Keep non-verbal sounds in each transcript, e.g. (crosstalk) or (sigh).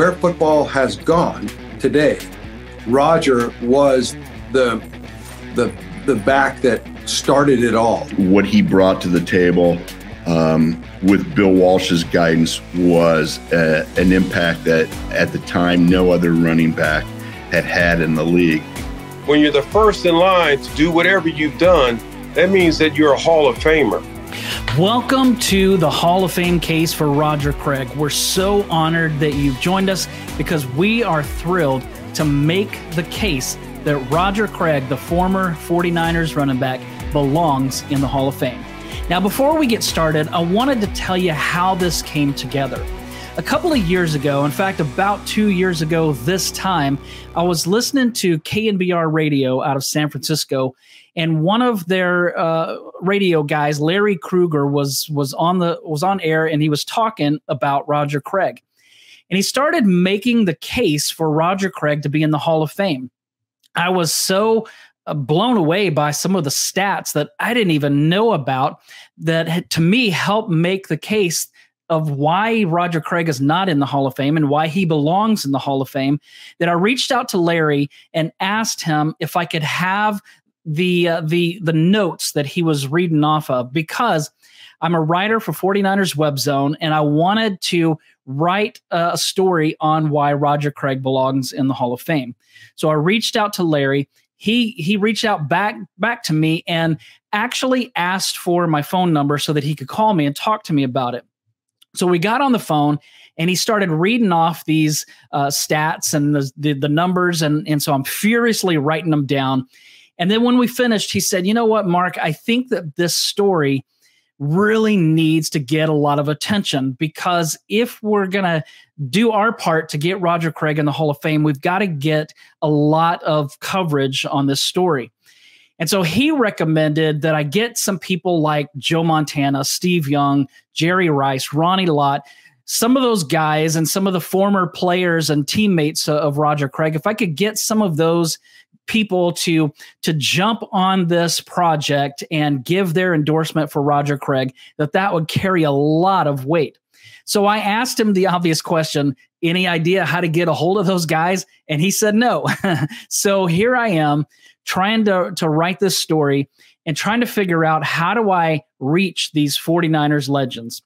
where football has gone today, Roger was the the the back that started it all. What he brought to the table um, with Bill Walsh's guidance was a, an impact that at the time no other running back had had in the league. When you're the first in line to do whatever you've done, that means that you're a Hall of Famer. Welcome to the Hall of Fame case for Roger Craig. We're so honored that you've joined us because we are thrilled to make the case that Roger Craig, the former 49ers running back, belongs in the Hall of Fame. Now, before we get started, I wanted to tell you how this came together. A couple of years ago, in fact, about two years ago this time, I was listening to KNBR radio out of San Francisco, and one of their uh, radio guys, Larry Krueger, was was on the was on air, and he was talking about Roger Craig, and he started making the case for Roger Craig to be in the Hall of Fame. I was so uh, blown away by some of the stats that I didn't even know about that to me helped make the case of why Roger Craig is not in the Hall of Fame and why he belongs in the Hall of Fame that I reached out to Larry and asked him if I could have the uh, the the notes that he was reading off of because I'm a writer for 49ers Web Zone and I wanted to write a story on why Roger Craig belongs in the Hall of Fame. So I reached out to Larry. He he reached out back back to me and actually asked for my phone number so that he could call me and talk to me about it. So we got on the phone and he started reading off these uh, stats and the, the, the numbers and and so I'm furiously writing them down. And then when we finished, he said, "You know what, Marc? I think that this story." really needs to get a lot of attention because if we're going to do our part to get Roger Craig in the Hall of Fame, we've got to get a lot of coverage on this story. And so he recommended that I get some people like Joe Montana, Steve Young, Jerry Rice, Ronnie Lott, some of those guys and some of the former players and teammates of Roger Craig, if I could get some of those people to to jump on this project and give their endorsement for Roger Craig that that would carry a lot of weight. So I asked him the obvious question, any idea how to get a hold of those guys? And he said no. (laughs) so here I am trying to to write this story and trying to figure out how do I reach these 49ers legends.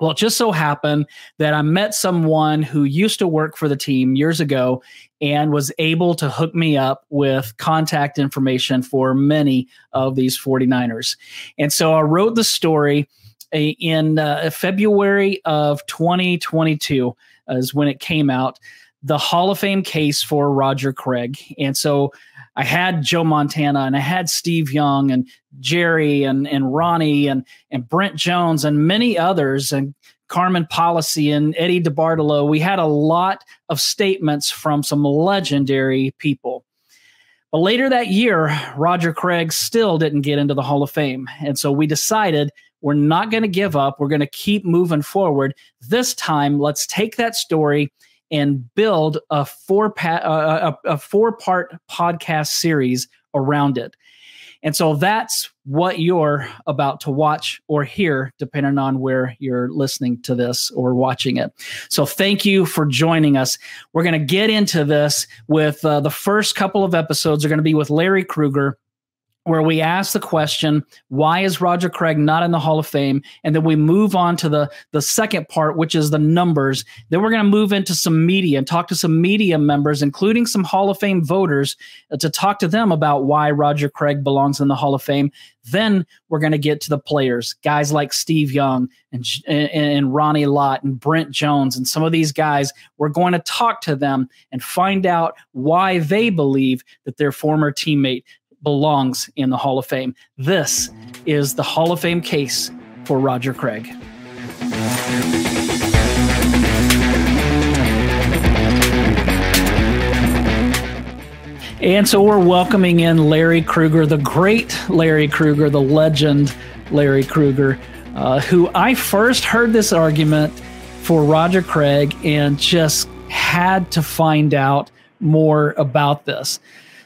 Well, it just so happened that I met someone who used to work for the team years ago and was able to hook me up with contact information for many of these 49ers. And so I wrote the story uh, in uh, February of 2022 is when it came out, the Hall of Fame case for Roger Craig. And so I had Joe Montana and I had Steve Young and Jerry and, and Ronnie and, and Brent Jones and many others and Carmen Policy and Eddie DeBartolo. We had a lot of statements from some legendary people. But later that year, Roger Craig still didn't get into the Hall of Fame. And so we decided we're not going to give up. We're going to keep moving forward. This time, let's take that story and build a four pa- uh, a, a four part podcast series around it. And so that's what you're about to watch or hear, depending on where you're listening to this or watching it. So thank you for joining us. We're going to get into this with uh, the first couple of episodes are going to be with Larry Krueger where we ask the question, why is Roger Craig not in the Hall of Fame? And then we move on to the, the second part, which is the numbers. Then we're going to move into some media and talk to some media members, including some Hall of Fame voters, uh, to talk to them about why Roger Craig belongs in the Hall of Fame. Then we're going to get to the players, guys like Steve Young and, and, and Ronnie Lott and Brent Jones and some of these guys. We're going to talk to them and find out why they believe that their former teammate belongs in the Hall of Fame. This is the Hall of Fame case for Roger Craig. And so we're welcoming in Larry Krueger, the great Larry Krueger, the legend Larry Krueger, uh, who I first heard this argument for Roger Craig and just had to find out more about this.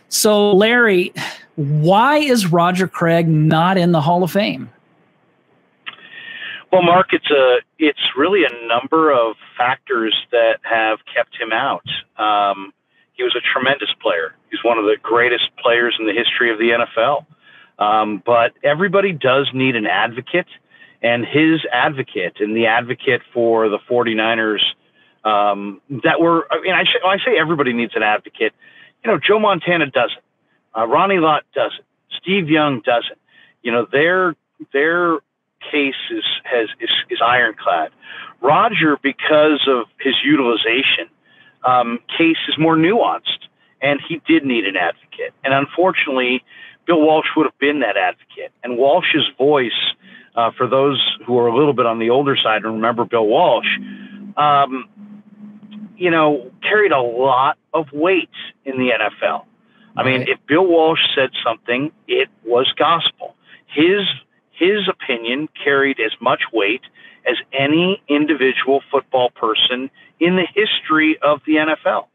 So, Larry, why is Roger Craig not in the Hall of Fame? Well, Marc, it's a it's really a number of factors that have kept him out. Um, he was a tremendous player. He's one of the greatest players in the history of the NFL. Um, but everybody does need an advocate, and his advocate and the advocate for the 49ers um, that were, I mean, I, sh- I say everybody needs an advocate. You know, Joe Montana doesn't. Uh, Ronnie Lott doesn't. Steve Young doesn't. You know, their their case is has is, is ironclad. Roger, because of his utilization, um, case is more nuanced, and he did need an advocate. And unfortunately, Bill Walsh would have been that advocate. And Walsh's voice, uh, for those who are a little bit on the older side and remember Bill Walsh, um, you know, carried a lot of weight in the NFL. I mean, if Bill Walsh said something, it was gospel. His his opinion carried as much weight as any individual football person in the history of the NFL.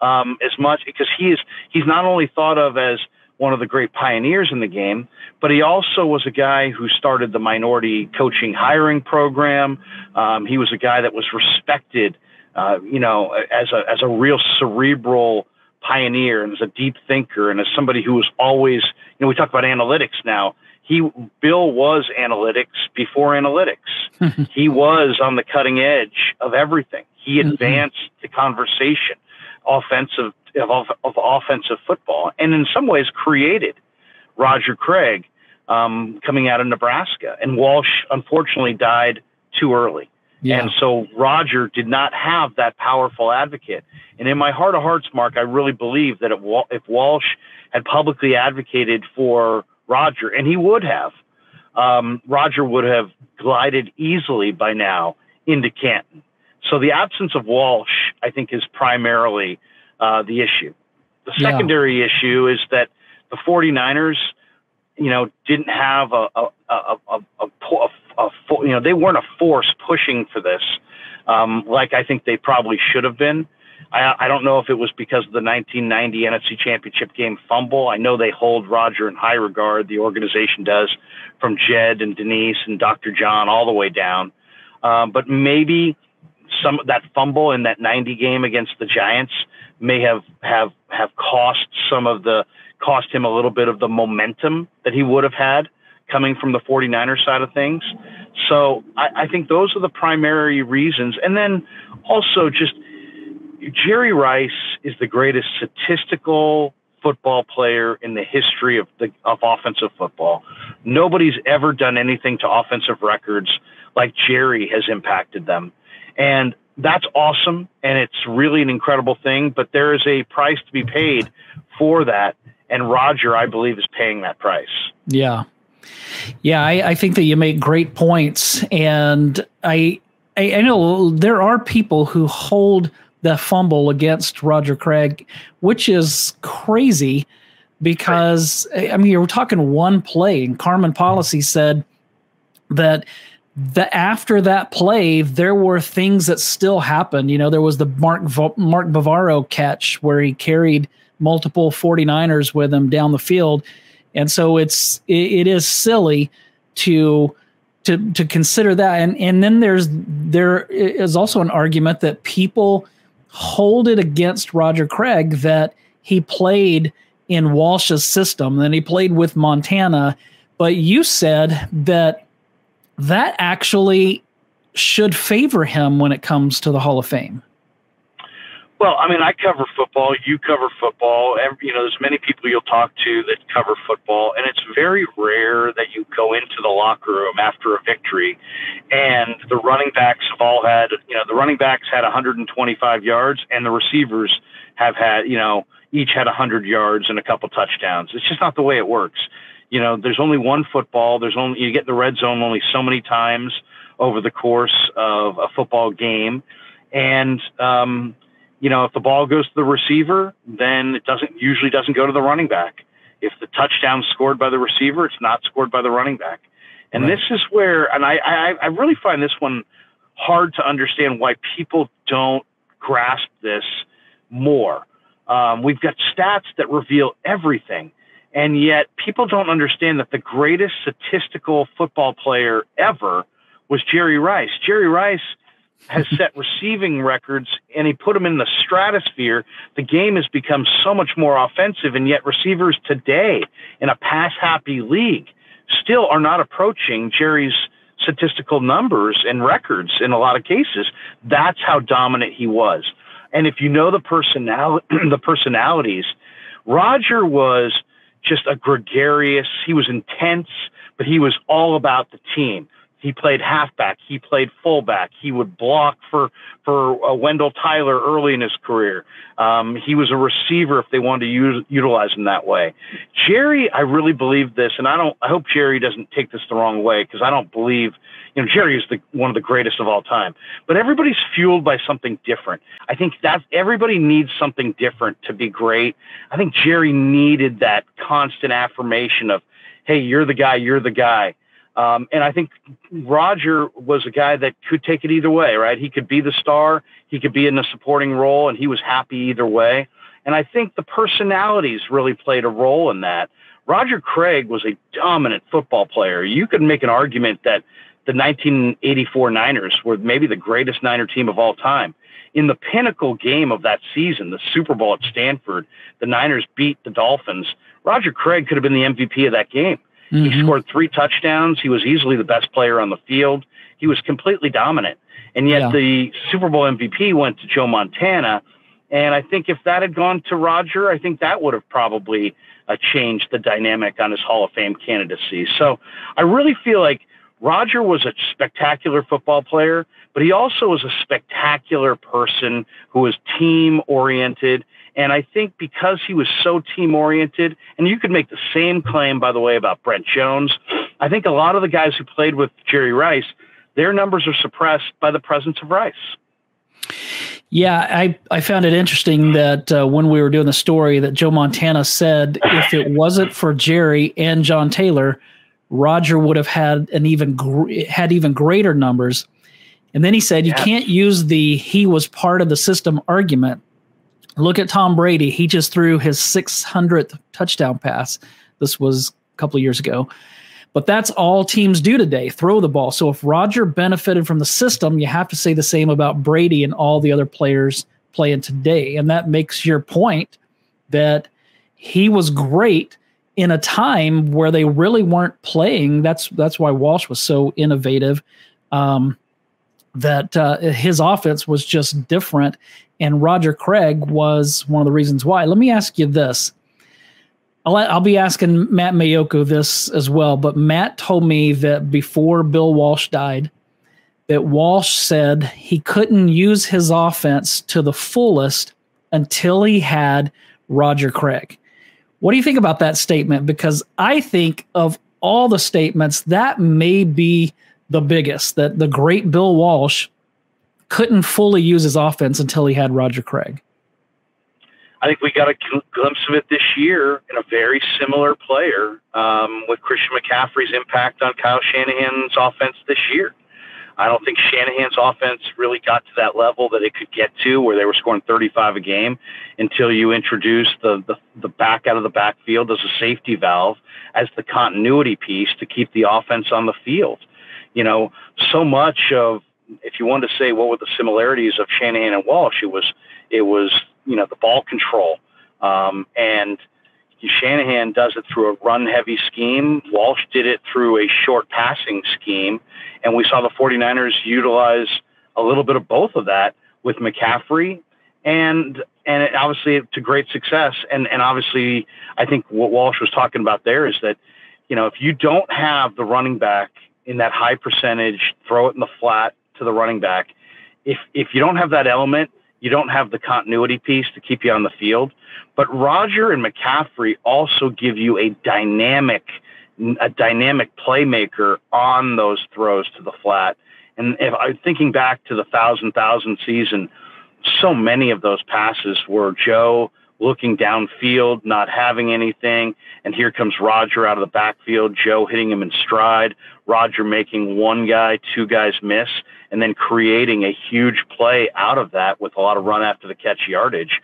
Um, as much because he is he's not only thought of as one of the great pioneers in the game, but he also was a guy who started the minority coaching hiring program. Um, he was a guy that was respected, uh, you know, as a as a real cerebral pioneer and as a deep thinker and as somebody who was always, you know, we talk about analytics now. He Bill was analytics before analytics. (laughs) he was on the cutting edge of everything. He mm-hmm. advanced the conversation, offensive of, of offensive football, and in some ways created Roger Craig um, coming out of Nebraska. And Walsh unfortunately died too early. Yeah. And so Roger did not have that powerful advocate. And in my heart of hearts, Marc, I really believe that if Walsh had publicly advocated for Roger, and he would have, um, Roger would have glided easily by now into Canton. So the absence of Walsh, I think, is primarily uh, the issue. The secondary yeah. issue is that the 49ers, you know, didn't have a, a, a, a, a, a, a you know, they weren't a force pushing for this um, like I think they probably should have been. I, I don't know if it was because of the 1990 NFC Championship game fumble. I know they hold Roger in high regard. The organization does, from Jed and Denise and Dr. John all the way down. Um, but maybe some that fumble in that 90 game against the Giants may have have have cost some of the cost him a little bit of the momentum that he would have had coming from the 49ers side of things. So I, I think those are the primary reasons. And then also just Jerry Rice is the greatest statistical football player in the history of the of offensive football. Nobody's ever done anything to offensive records like Jerry has impacted them. And that's awesome and it's really an incredible thing, but there is a price to be paid for that. And Roger, I believe, is paying that price. Yeah. Yeah, I, I think that you make great points. And I, I, I know there are people who hold the fumble against Roger Craig, which is crazy because I mean you're talking one play and Carmen Policy said that the after that play, there were things that still happened. You know, there was the Mark Mark Bavaro catch where he carried multiple 49ers with him down the field. And so it's it, it is silly to to to consider that. And and then there's there is also an argument that people hold it against Roger Craig that he played in Walsh's system, then he played with Montana. But you said that that actually should favor him when it comes to the Hall of Fame. Well, I mean, I cover football. You cover football. Every, you know, there's many people you'll talk to that cover football, and it's very rare that you go into the locker room after a victory, and the running backs have all had, you know, the running backs had 125 yards, and the receivers have had, you know, each had 100 yards and a couple touchdowns. It's just not the way it works you know, there's only one football. There's only you get the red zone only so many times over the course of a football game, and um, you know, if the ball goes to the receiver, then it doesn't usually doesn't go to the running back. If the touchdown's scored by the receiver, it's not scored by the running back. And right. this is where, and I, I, I really find this one hard to understand why people don't grasp this more. Um, we've got stats that reveal everything. And yet people don't understand that the greatest statistical football player ever was Jerry Rice. Jerry Rice has set receiving records and he put them in the stratosphere. The game has become so much more offensive, and yet receivers today in a pass happy league still are not approaching Jerry's statistical numbers and records in a lot of cases. That's how dominant he was. And if you know the personal (clears throat) the personalities, Roger was just a gregarious. He was intense, but he was all about the team. He played halfback. He played fullback. He would block for for uh, Wendell Tyler early in his career. Um, he was a receiver if they wanted to use, utilize him that way. Jerry, I really believe this, and I don't. I hope Jerry doesn't take this the wrong way because I don't believe. You know, Jerry is the one of the greatest of all time. But everybody's fueled by something different. I think that everybody needs something different to be great. I think Jerry needed that constant affirmation of, "Hey, you're the guy. You're the guy." Um, and I think Roger was a guy that could take it either way, right? He could be the star, he could be in a supporting role, and he was happy either way. And I think the personalities really played a role in that. Roger Craig was a dominant football player. You could make an argument that the 1984 Niners were maybe the greatest Niner team of all time. In the pinnacle game of that season, the Super Bowl at Stanford, the Niners beat the Dolphins. Roger Craig could have been the MVP of that game. Mm-hmm. He scored three touchdowns. He was easily the best player on the field. He was completely dominant. And yet yeah. the Super Bowl MVP went to Joe Montana. And I think if that had gone to Roger, I think that would have probably uh, changed the dynamic on his Hall of Fame candidacy. So I really feel like Roger was a spectacular football player, but he also was a spectacular person who was team oriented and I think because he was so team oriented, and you could make the same claim, by the way, about Brent Jones. I think a lot of the guys who played with Jerry Rice, their numbers are suppressed by the presence of Rice. Yeah, I, I found it interesting that uh, when we were doing the story, that Joe Montana said if it wasn't for Jerry and John Taylor, Roger would have had an even gr- had even greater numbers. And then he said you can't use the he was part of the system argument Look at Tom Brady. He just threw his 600th touchdown pass. This was a couple years ago. But that's all teams do today throw the ball. So if Roger benefited from the system, you have to say the same about Brady and all the other players playing today. And that makes your point that he was great in a time where they really weren't playing. That's that's why Walsh was so innovative. Um, that uh, his offense was just different and Roger Craig was one of the reasons why. Let me ask you this. I'll, I'll be asking Matt Maiocco this as well, but Matt told me that before Bill Walsh died, that Walsh said he couldn't use his offense to the fullest until he had Roger Craig. What do you think about that statement? Because I think of all the statements, that may be the biggest, that the great Bill Walsh couldn't fully use his offense until he had Roger Craig. I think we got a glimpse of it this year in a very similar player um, with Christian McCaffrey's impact on Kyle Shanahan's offense this year. I don't think Shanahan's offense really got to that level that it could get to where they were scoring 35 a game until you introduced the, the, the back out of the backfield as a safety valve, as the continuity piece to keep the offense on the field. You know, so much of if you wanted to say what were the similarities of Shanahan and Walsh, it was it was you know the ball control, um, and Shanahan does it through a run heavy scheme. Walsh did it through a short passing scheme, and we saw the 49ers utilize a little bit of both of that with McCaffrey and and it, obviously to great success. And and obviously, I think what Walsh was talking about there is that you know if you don't have the running back in that high percentage, throw it in the flat to the running back. If if you don't have that element, you don't have the continuity piece to keep you on the field. But Roger and McCaffrey also give you a dynamic a dynamic playmaker on those throws to the flat. And if I'm thinking back to the thousand thousand season, so many of those passes were Joe looking downfield, not having anything. And here comes Roger out of the backfield, Joe hitting him in stride, Roger making one guy, two guys miss, and then creating a huge play out of that with a lot of run after the catch yardage.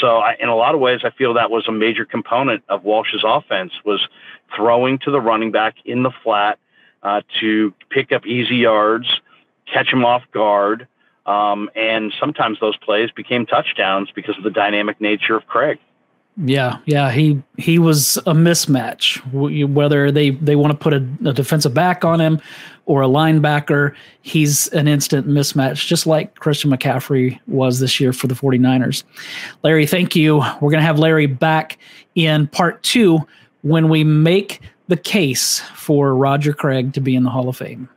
So I, in a lot of ways, I feel that was a major component of Walsh's offense was throwing to the running back in the flat, uh, to pick up easy yards, catch him off guard. Um, and sometimes those plays became touchdowns because of the dynamic nature of Craig. Yeah, yeah, he he was a mismatch. Whether they they want to put a, a, defensive back on him or a linebacker, he's an instant mismatch, just like Christian McCaffrey was this year for the 49ers. Larry, thank you. We're going to have Larry back in part two when we make the case for Roger Craig to be in the Hall of Fame.